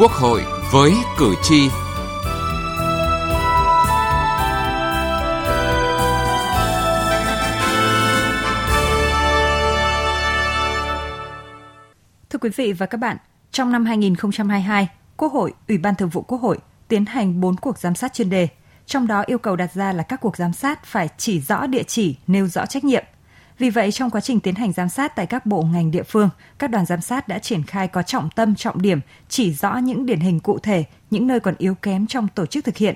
Quốc hội với cử tri. Thưa quý vị và các bạn, trong năm 2022, Quốc hội, Ủy ban Thường vụ Quốc hội tiến hành 4 cuộc giám sát chuyên đề, trong đó yêu cầu đặt ra là các cuộc giám sát phải chỉ rõ địa chỉ, nêu rõ trách nhiệm. Vì vậy, trong quá trình tiến hành giám sát tại các bộ ngành địa phương, các đoàn giám sát đã triển khai có trọng tâm, trọng điểm, chỉ rõ những điển hình cụ thể, những nơi còn yếu kém trong tổ chức thực hiện.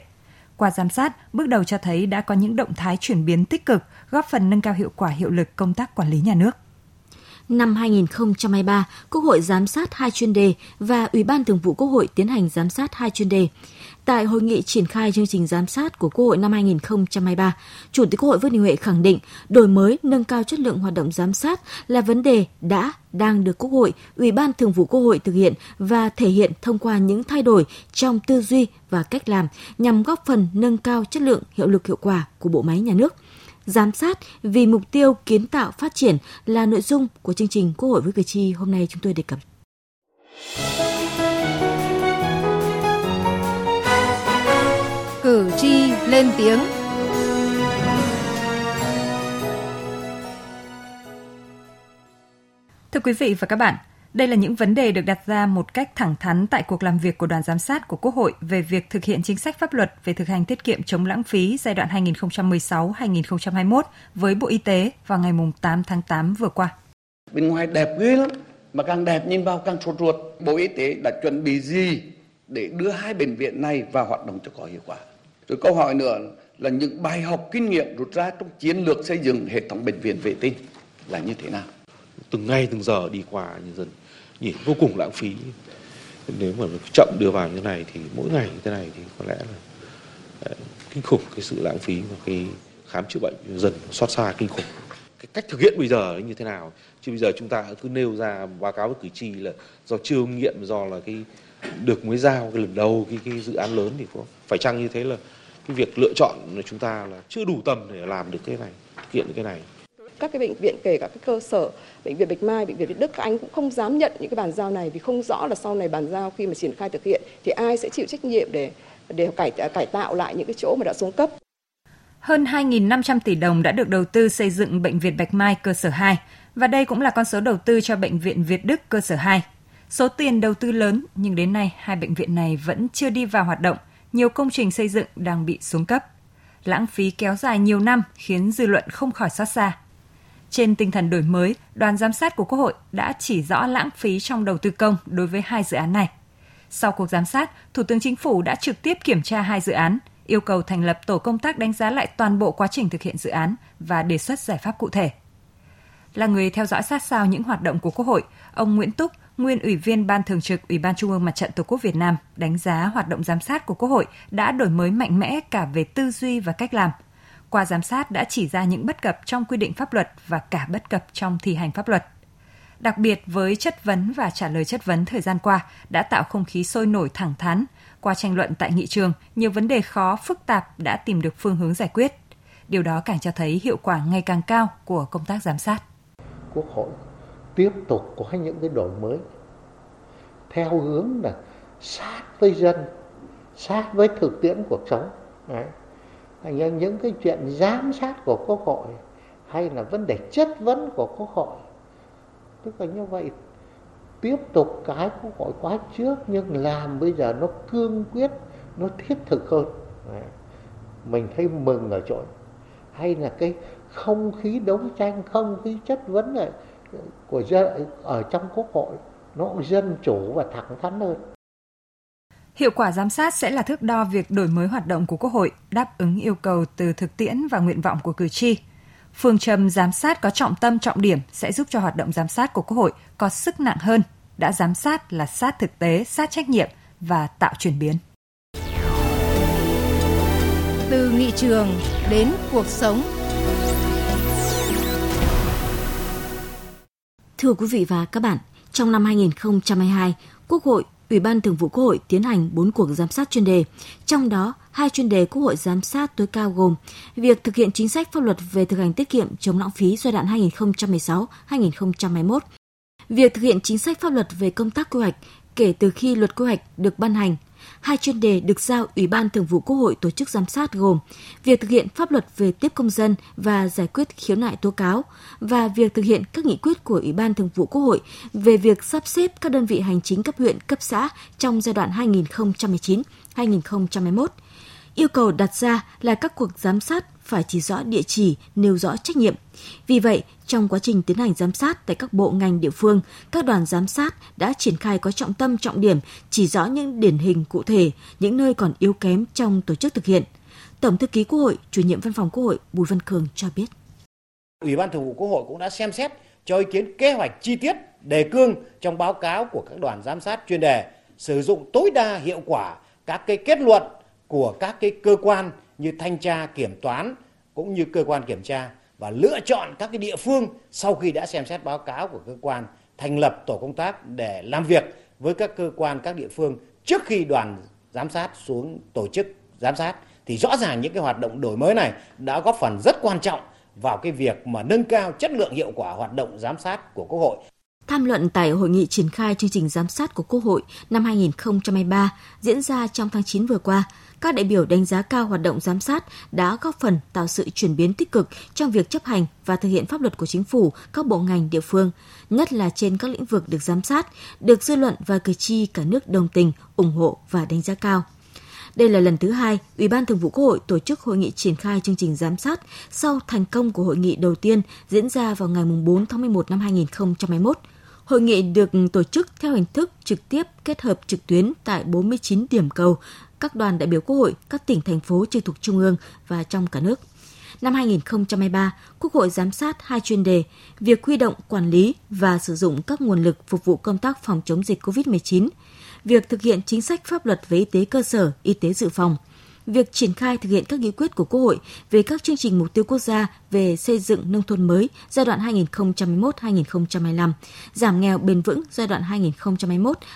Qua giám sát, bước đầu cho thấy đã có những động thái chuyển biến tích cực, góp phần nâng cao hiệu quả hiệu lực công tác quản lý nhà nước năm 2023, Quốc hội giám sát hai chuyên đề và Ủy ban Thường vụ Quốc hội tiến hành giám sát hai chuyên đề. Tại hội nghị triển khai chương trình giám sát của Quốc hội năm 2023, Chủ tịch Quốc hội Vương Đình Huệ khẳng định đổi mới nâng cao chất lượng hoạt động giám sát là vấn đề đã, đang được Quốc hội, Ủy ban Thường vụ Quốc hội thực hiện và thể hiện thông qua những thay đổi trong tư duy và cách làm nhằm góp phần nâng cao chất lượng, hiệu lực hiệu quả của bộ máy nhà nước giám sát vì mục tiêu kiến tạo phát triển là nội dung của chương trình Quốc hội với cử tri hôm nay chúng tôi đề cập. Cử tri lên tiếng. Thưa quý vị và các bạn, đây là những vấn đề được đặt ra một cách thẳng thắn tại cuộc làm việc của đoàn giám sát của Quốc hội về việc thực hiện chính sách pháp luật về thực hành tiết kiệm chống lãng phí giai đoạn 2016-2021 với Bộ Y tế vào ngày 8 tháng 8 vừa qua. Bên ngoài đẹp ghê lắm, mà càng đẹp nhìn vào càng sốt ruột. Bộ Y tế đã chuẩn bị gì để đưa hai bệnh viện này vào hoạt động cho có hiệu quả? Rồi câu hỏi nữa là những bài học kinh nghiệm rút ra trong chiến lược xây dựng hệ thống bệnh viện vệ tinh là như thế nào? Từng ngày từng giờ đi qua nhân dân nhìn vô cùng lãng phí. Nếu mà chậm đưa vào như thế này thì mỗi ngày như thế này thì có lẽ là ờ, kinh khủng cái sự lãng phí và cái khám chữa bệnh dần xót xa kinh khủng. Cái cách thực hiện bây giờ như thế nào? Chứ bây giờ chúng ta cứ nêu ra báo cáo với cử tri là do chưa nghiệm, do là cái được mới giao cái lần đầu cái cái dự án lớn thì có phải chăng như thế là cái việc lựa chọn là chúng ta là chưa đủ tầm để làm được cái này, thực hiện được cái này? Các cái bệnh viện kể cả các cơ sở bệnh viện Bạch Mai, bệnh viện Việt Đức các anh cũng không dám nhận những cái bàn giao này vì không rõ là sau này bàn giao khi mà triển khai thực hiện thì ai sẽ chịu trách nhiệm để để cải cải tạo lại những cái chỗ mà đã xuống cấp. Hơn 2.500 tỷ đồng đã được đầu tư xây dựng bệnh viện Bạch Mai cơ sở 2 và đây cũng là con số đầu tư cho bệnh viện Việt Đức cơ sở 2. Số tiền đầu tư lớn nhưng đến nay hai bệnh viện này vẫn chưa đi vào hoạt động, nhiều công trình xây dựng đang bị xuống cấp. Lãng phí kéo dài nhiều năm khiến dư luận không khỏi xót xa. Trên tinh thần đổi mới, đoàn giám sát của Quốc hội đã chỉ rõ lãng phí trong đầu tư công đối với hai dự án này. Sau cuộc giám sát, Thủ tướng Chính phủ đã trực tiếp kiểm tra hai dự án, yêu cầu thành lập tổ công tác đánh giá lại toàn bộ quá trình thực hiện dự án và đề xuất giải pháp cụ thể. Là người theo dõi sát sao những hoạt động của Quốc hội, ông Nguyễn Túc, nguyên ủy viên Ban Thường trực Ủy ban Trung ương Mặt trận Tổ quốc Việt Nam, đánh giá hoạt động giám sát của Quốc hội đã đổi mới mạnh mẽ cả về tư duy và cách làm – qua giám sát đã chỉ ra những bất cập trong quy định pháp luật và cả bất cập trong thi hành pháp luật. Đặc biệt với chất vấn và trả lời chất vấn thời gian qua đã tạo không khí sôi nổi thẳng thắn. Qua tranh luận tại nghị trường, nhiều vấn đề khó, phức tạp đã tìm được phương hướng giải quyết. Điều đó càng cho thấy hiệu quả ngày càng cao của công tác giám sát. Quốc hội tiếp tục có những cái đổi mới theo hướng là sát với dân, sát với thực tiễn cuộc sống. Đấy thành ra những cái chuyện giám sát của quốc hội hay là vấn đề chất vấn của quốc hội, tức là như vậy, tiếp tục cái quốc hội quá trước nhưng làm bây giờ nó cương quyết, nó thiết thực hơn. Mình thấy mừng ở chỗ hay là cái không khí đấu tranh, không khí chất vấn của dân, ở trong quốc hội nó dân chủ và thẳng thắn hơn. Hiệu quả giám sát sẽ là thước đo việc đổi mới hoạt động của Quốc hội, đáp ứng yêu cầu từ thực tiễn và nguyện vọng của cử tri. Phương châm giám sát có trọng tâm trọng điểm sẽ giúp cho hoạt động giám sát của Quốc hội có sức nặng hơn, đã giám sát là sát thực tế, sát trách nhiệm và tạo chuyển biến. Từ nghị trường đến cuộc sống. Thưa quý vị và các bạn, trong năm 2022, Quốc hội Ủy ban Thường vụ Quốc hội tiến hành 4 cuộc giám sát chuyên đề, trong đó hai chuyên đề Quốc hội giám sát tối cao gồm việc thực hiện chính sách pháp luật về thực hành tiết kiệm chống lãng phí giai đoạn 2016-2021, việc thực hiện chính sách pháp luật về công tác quy hoạch, kể từ khi luật quy hoạch được ban hành. Hai chuyên đề được giao Ủy ban Thường vụ Quốc hội tổ chức giám sát gồm việc thực hiện pháp luật về tiếp công dân và giải quyết khiếu nại tố cáo và việc thực hiện các nghị quyết của Ủy ban Thường vụ Quốc hội về việc sắp xếp các đơn vị hành chính cấp huyện, cấp xã trong giai đoạn 2019-2021. Yêu cầu đặt ra là các cuộc giám sát phải chỉ rõ địa chỉ, nêu rõ trách nhiệm. Vì vậy, trong quá trình tiến hành giám sát tại các bộ ngành địa phương, các đoàn giám sát đã triển khai có trọng tâm trọng điểm, chỉ rõ những điển hình cụ thể, những nơi còn yếu kém trong tổ chức thực hiện. Tổng thư ký Quốc hội, chủ nhiệm văn phòng Quốc hội Bùi Văn Cường cho biết. Ủy ban Thường vụ Quốc hội cũng đã xem xét cho ý kiến kế hoạch chi tiết đề cương trong báo cáo của các đoàn giám sát chuyên đề, sử dụng tối đa hiệu quả các cái kết luận của các cái cơ quan như thanh tra, kiểm toán cũng như cơ quan kiểm tra và lựa chọn các cái địa phương sau khi đã xem xét báo cáo của cơ quan thành lập tổ công tác để làm việc với các cơ quan các địa phương trước khi đoàn giám sát xuống tổ chức giám sát thì rõ ràng những cái hoạt động đổi mới này đã góp phần rất quan trọng vào cái việc mà nâng cao chất lượng hiệu quả hoạt động giám sát của Quốc hội. Tham luận tại hội nghị triển khai chương trình giám sát của Quốc hội năm 2023 diễn ra trong tháng 9 vừa qua, các đại biểu đánh giá cao hoạt động giám sát đã góp phần tạo sự chuyển biến tích cực trong việc chấp hành và thực hiện pháp luật của chính phủ, các bộ ngành địa phương, nhất là trên các lĩnh vực được giám sát, được dư luận và cử tri cả nước đồng tình, ủng hộ và đánh giá cao. Đây là lần thứ hai Ủy ban Thường vụ Quốc hội tổ chức hội nghị triển khai chương trình giám sát sau thành công của hội nghị đầu tiên diễn ra vào ngày 4 tháng 11 năm 2021. Hội nghị được tổ chức theo hình thức trực tiếp kết hợp trực tuyến tại 49 điểm cầu các đoàn đại biểu Quốc hội các tỉnh thành phố trực thuộc trung ương và trong cả nước. Năm 2023, Quốc hội giám sát hai chuyên đề: việc huy động, quản lý và sử dụng các nguồn lực phục vụ công tác phòng chống dịch COVID-19, việc thực hiện chính sách pháp luật về y tế cơ sở, y tế dự phòng – việc triển khai thực hiện các nghị quyết của Quốc hội về các chương trình mục tiêu quốc gia về xây dựng nông thôn mới giai đoạn 2021-2025, giảm nghèo bền vững giai đoạn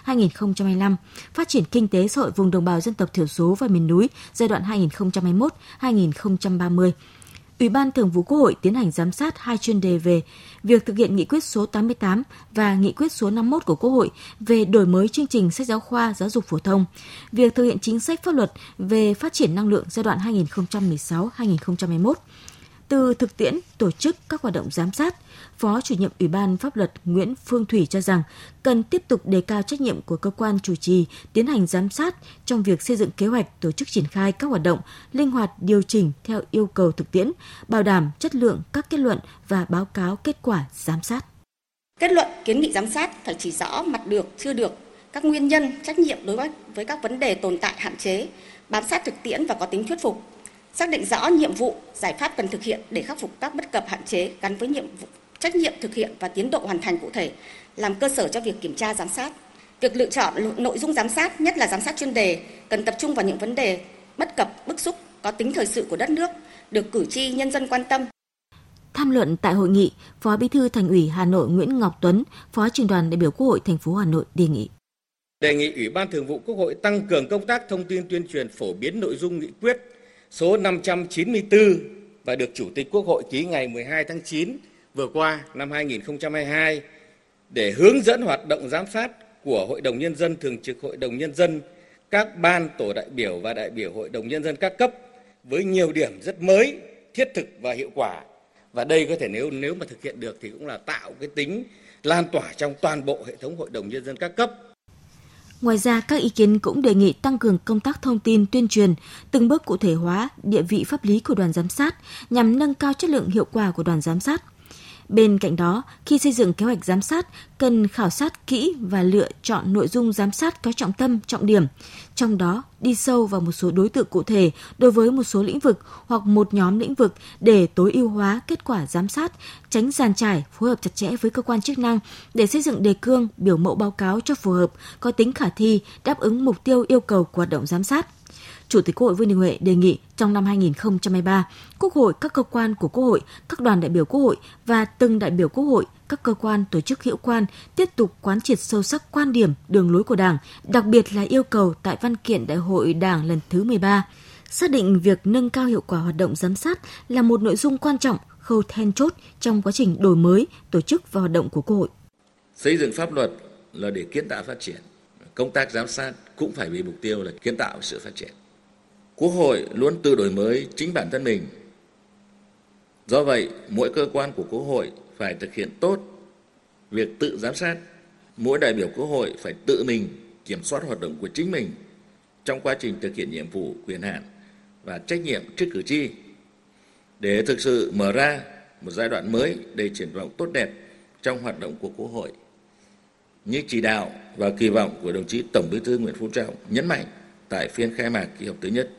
2021-2025, phát triển kinh tế xã hội vùng đồng bào dân tộc thiểu số và miền núi giai đoạn 2021-2030 Ủy ban Thường vụ Quốc hội tiến hành giám sát hai chuyên đề về việc thực hiện nghị quyết số 88 và nghị quyết số 51 của Quốc hội về đổi mới chương trình sách giáo khoa giáo dục phổ thông, việc thực hiện chính sách pháp luật về phát triển năng lượng giai đoạn 2016-2021, từ thực tiễn tổ chức các hoạt động giám sát, Phó chủ nhiệm Ủy ban Pháp luật Nguyễn Phương Thủy cho rằng cần tiếp tục đề cao trách nhiệm của cơ quan chủ trì tiến hành giám sát trong việc xây dựng kế hoạch tổ chức triển khai các hoạt động, linh hoạt điều chỉnh theo yêu cầu thực tiễn, bảo đảm chất lượng các kết luận và báo cáo kết quả giám sát. Kết luận kiến nghị giám sát phải chỉ rõ mặt được, chưa được, các nguyên nhân, trách nhiệm đối với các vấn đề tồn tại hạn chế, bám sát thực tiễn và có tính thuyết phục, xác định rõ nhiệm vụ, giải pháp cần thực hiện để khắc phục các bất cập hạn chế gắn với nhiệm vụ, trách nhiệm thực hiện và tiến độ hoàn thành cụ thể, làm cơ sở cho việc kiểm tra giám sát. Việc lựa chọn nội dung giám sát, nhất là giám sát chuyên đề, cần tập trung vào những vấn đề bất cập, bức xúc, có tính thời sự của đất nước, được cử tri nhân dân quan tâm. Tham luận tại hội nghị, Phó Bí thư Thành ủy Hà Nội Nguyễn Ngọc Tuấn, Phó trưởng đoàn đại biểu Quốc hội thành phố Hà Nội đề nghị đề nghị Ủy ban Thường vụ Quốc hội tăng cường công tác thông tin tuyên truyền phổ biến nội dung nghị quyết số 594 và được Chủ tịch Quốc hội ký ngày 12 tháng 9 vừa qua năm 2022 để hướng dẫn hoạt động giám sát của Hội đồng Nhân dân Thường trực Hội đồng Nhân dân, các ban tổ đại biểu và đại biểu Hội đồng Nhân dân các cấp với nhiều điểm rất mới, thiết thực và hiệu quả. Và đây có thể nếu nếu mà thực hiện được thì cũng là tạo cái tính lan tỏa trong toàn bộ hệ thống Hội đồng Nhân dân các cấp Ngoài ra, các ý kiến cũng đề nghị tăng cường công tác thông tin tuyên truyền, từng bước cụ thể hóa địa vị pháp lý của đoàn giám sát nhằm nâng cao chất lượng hiệu quả của đoàn giám sát. Bên cạnh đó, khi xây dựng kế hoạch giám sát, cần khảo sát kỹ và lựa chọn nội dung giám sát có trọng tâm, trọng điểm, trong đó đi sâu vào một số đối tượng cụ thể đối với một số lĩnh vực hoặc một nhóm lĩnh vực để tối ưu hóa kết quả giám sát, tránh giàn trải, phối hợp chặt chẽ với cơ quan chức năng để xây dựng đề cương, biểu mẫu báo cáo cho phù hợp, có tính khả thi, đáp ứng mục tiêu yêu cầu của hoạt động giám sát. Chủ tịch Quốc hội Vương Đình Huệ đề nghị trong năm 2023, Quốc hội, các cơ quan của Quốc hội, các đoàn đại biểu Quốc hội và từng đại biểu Quốc hội, các cơ quan tổ chức hữu quan tiếp tục quán triệt sâu sắc quan điểm, đường lối của Đảng, đặc biệt là yêu cầu tại văn kiện Đại hội Đảng lần thứ 13 xác định việc nâng cao hiệu quả hoạt động giám sát là một nội dung quan trọng, khâu then chốt trong quá trình đổi mới, tổ chức và hoạt động của Quốc hội. Xây dựng pháp luật là để kiến tạo phát triển công tác giám sát cũng phải vì mục tiêu là kiến tạo sự phát triển. Quốc hội luôn tự đổi mới chính bản thân mình. Do vậy, mỗi cơ quan của Quốc hội phải thực hiện tốt việc tự giám sát. Mỗi đại biểu Quốc hội phải tự mình kiểm soát hoạt động của chính mình trong quá trình thực hiện nhiệm vụ, quyền hạn và trách nhiệm trước cử tri để thực sự mở ra một giai đoạn mới đầy triển vọng tốt đẹp trong hoạt động của Quốc hội. Như chỉ đạo và kỳ vọng của đồng chí Tổng Bí thư Nguyễn Phú Trọng nhấn mạnh tại phiên khai mạc kỳ họp thứ nhất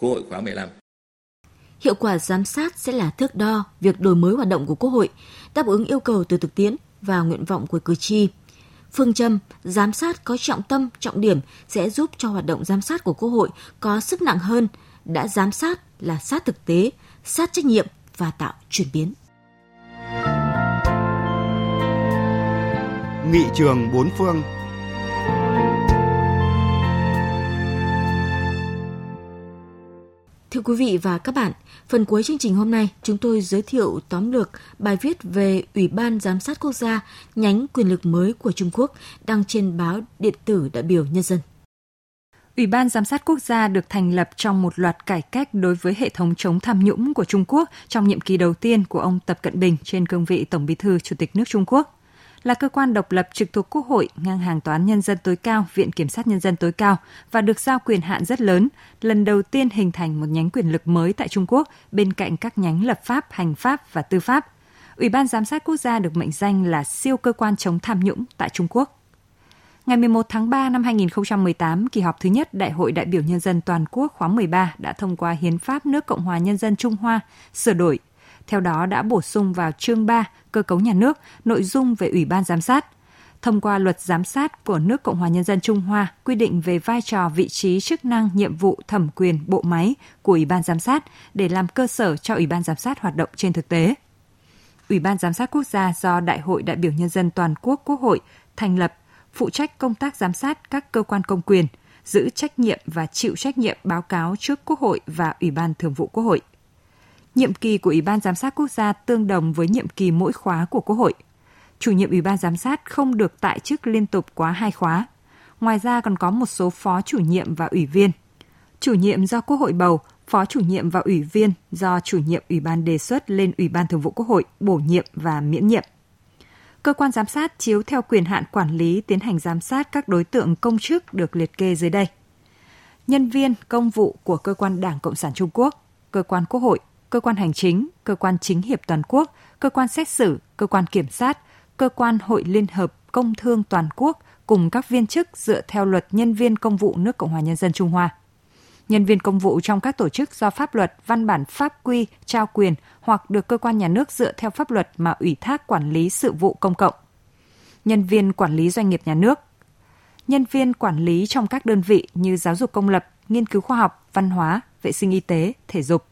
Quốc hội khóa 15. Hiệu quả giám sát sẽ là thước đo việc đổi mới hoạt động của Quốc hội, đáp ứng yêu cầu từ thực tiễn và nguyện vọng của cử tri. Phương châm giám sát có trọng tâm, trọng điểm sẽ giúp cho hoạt động giám sát của Quốc hội có sức nặng hơn, đã giám sát là sát thực tế, sát trách nhiệm và tạo chuyển biến. Nghị trường bốn phương Thưa quý vị và các bạn, phần cuối chương trình hôm nay chúng tôi giới thiệu tóm lược bài viết về Ủy ban Giám sát Quốc gia nhánh quyền lực mới của Trung Quốc đăng trên báo điện tử đại biểu Nhân dân. Ủy ban Giám sát Quốc gia được thành lập trong một loạt cải cách đối với hệ thống chống tham nhũng của Trung Quốc trong nhiệm kỳ đầu tiên của ông Tập Cận Bình trên cương vị Tổng bí thư Chủ tịch nước Trung Quốc là cơ quan độc lập trực thuộc Quốc hội, ngang hàng Tòa án Nhân dân tối cao, Viện Kiểm sát Nhân dân tối cao và được giao quyền hạn rất lớn, lần đầu tiên hình thành một nhánh quyền lực mới tại Trung Quốc bên cạnh các nhánh lập pháp, hành pháp và tư pháp. Ủy ban Giám sát Quốc gia được mệnh danh là siêu cơ quan chống tham nhũng tại Trung Quốc. Ngày 11 tháng 3 năm 2018, kỳ họp thứ nhất Đại hội đại biểu Nhân dân toàn quốc khóa 13 đã thông qua Hiến pháp nước Cộng hòa Nhân dân Trung Hoa sửa đổi theo đó đã bổ sung vào chương 3 cơ cấu nhà nước nội dung về Ủy ban giám sát. Thông qua luật giám sát của nước Cộng hòa Nhân dân Trung Hoa quy định về vai trò, vị trí, chức năng, nhiệm vụ, thẩm quyền, bộ máy của Ủy ban giám sát để làm cơ sở cho Ủy ban giám sát hoạt động trên thực tế. Ủy ban giám sát quốc gia do Đại hội đại biểu nhân dân toàn quốc Quốc hội thành lập, phụ trách công tác giám sát các cơ quan công quyền, giữ trách nhiệm và chịu trách nhiệm báo cáo trước Quốc hội và Ủy ban Thường vụ Quốc hội. Nhiệm kỳ của Ủy ban Giám sát Quốc gia tương đồng với nhiệm kỳ mỗi khóa của Quốc hội. Chủ nhiệm Ủy ban Giám sát không được tại chức liên tục quá hai khóa. Ngoài ra còn có một số phó chủ nhiệm và ủy viên. Chủ nhiệm do Quốc hội bầu, phó chủ nhiệm và ủy viên do chủ nhiệm Ủy ban đề xuất lên Ủy ban Thường vụ Quốc hội bổ nhiệm và miễn nhiệm. Cơ quan giám sát chiếu theo quyền hạn quản lý tiến hành giám sát các đối tượng công chức được liệt kê dưới đây. Nhân viên công vụ của cơ quan Đảng Cộng sản Trung Quốc, cơ quan Quốc hội, cơ quan hành chính, cơ quan chính hiệp toàn quốc, cơ quan xét xử, cơ quan kiểm sát, cơ quan hội liên hợp công thương toàn quốc cùng các viên chức dựa theo luật nhân viên công vụ nước Cộng hòa Nhân dân Trung Hoa. Nhân viên công vụ trong các tổ chức do pháp luật, văn bản pháp quy trao quyền hoặc được cơ quan nhà nước dựa theo pháp luật mà ủy thác quản lý sự vụ công cộng. Nhân viên quản lý doanh nghiệp nhà nước. Nhân viên quản lý trong các đơn vị như giáo dục công lập, nghiên cứu khoa học, văn hóa, vệ sinh y tế, thể dục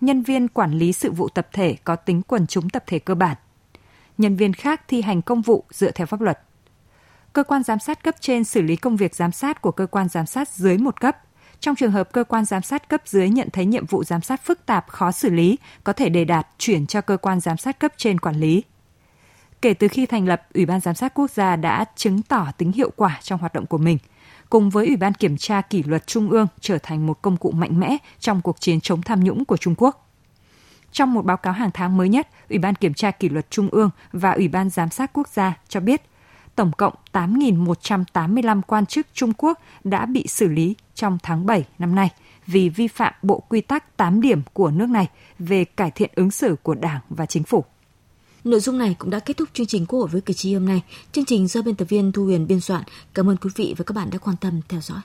nhân viên quản lý sự vụ tập thể có tính quần chúng tập thể cơ bản, nhân viên khác thi hành công vụ dựa theo pháp luật. Cơ quan giám sát cấp trên xử lý công việc giám sát của cơ quan giám sát dưới một cấp. Trong trường hợp cơ quan giám sát cấp dưới nhận thấy nhiệm vụ giám sát phức tạp, khó xử lý, có thể đề đạt chuyển cho cơ quan giám sát cấp trên quản lý. Kể từ khi thành lập, Ủy ban Giám sát Quốc gia đã chứng tỏ tính hiệu quả trong hoạt động của mình – cùng với Ủy ban Kiểm tra Kỷ luật Trung ương trở thành một công cụ mạnh mẽ trong cuộc chiến chống tham nhũng của Trung Quốc. Trong một báo cáo hàng tháng mới nhất, Ủy ban Kiểm tra Kỷ luật Trung ương và Ủy ban Giám sát Quốc gia cho biết tổng cộng 8.185 quan chức Trung Quốc đã bị xử lý trong tháng 7 năm nay vì vi phạm bộ quy tắc 8 điểm của nước này về cải thiện ứng xử của Đảng và Chính phủ. Nội dung này cũng đã kết thúc chương trình Quốc hội với cử tri hôm nay. Chương trình do biên tập viên Thu Huyền biên soạn. Cảm ơn quý vị và các bạn đã quan tâm theo dõi.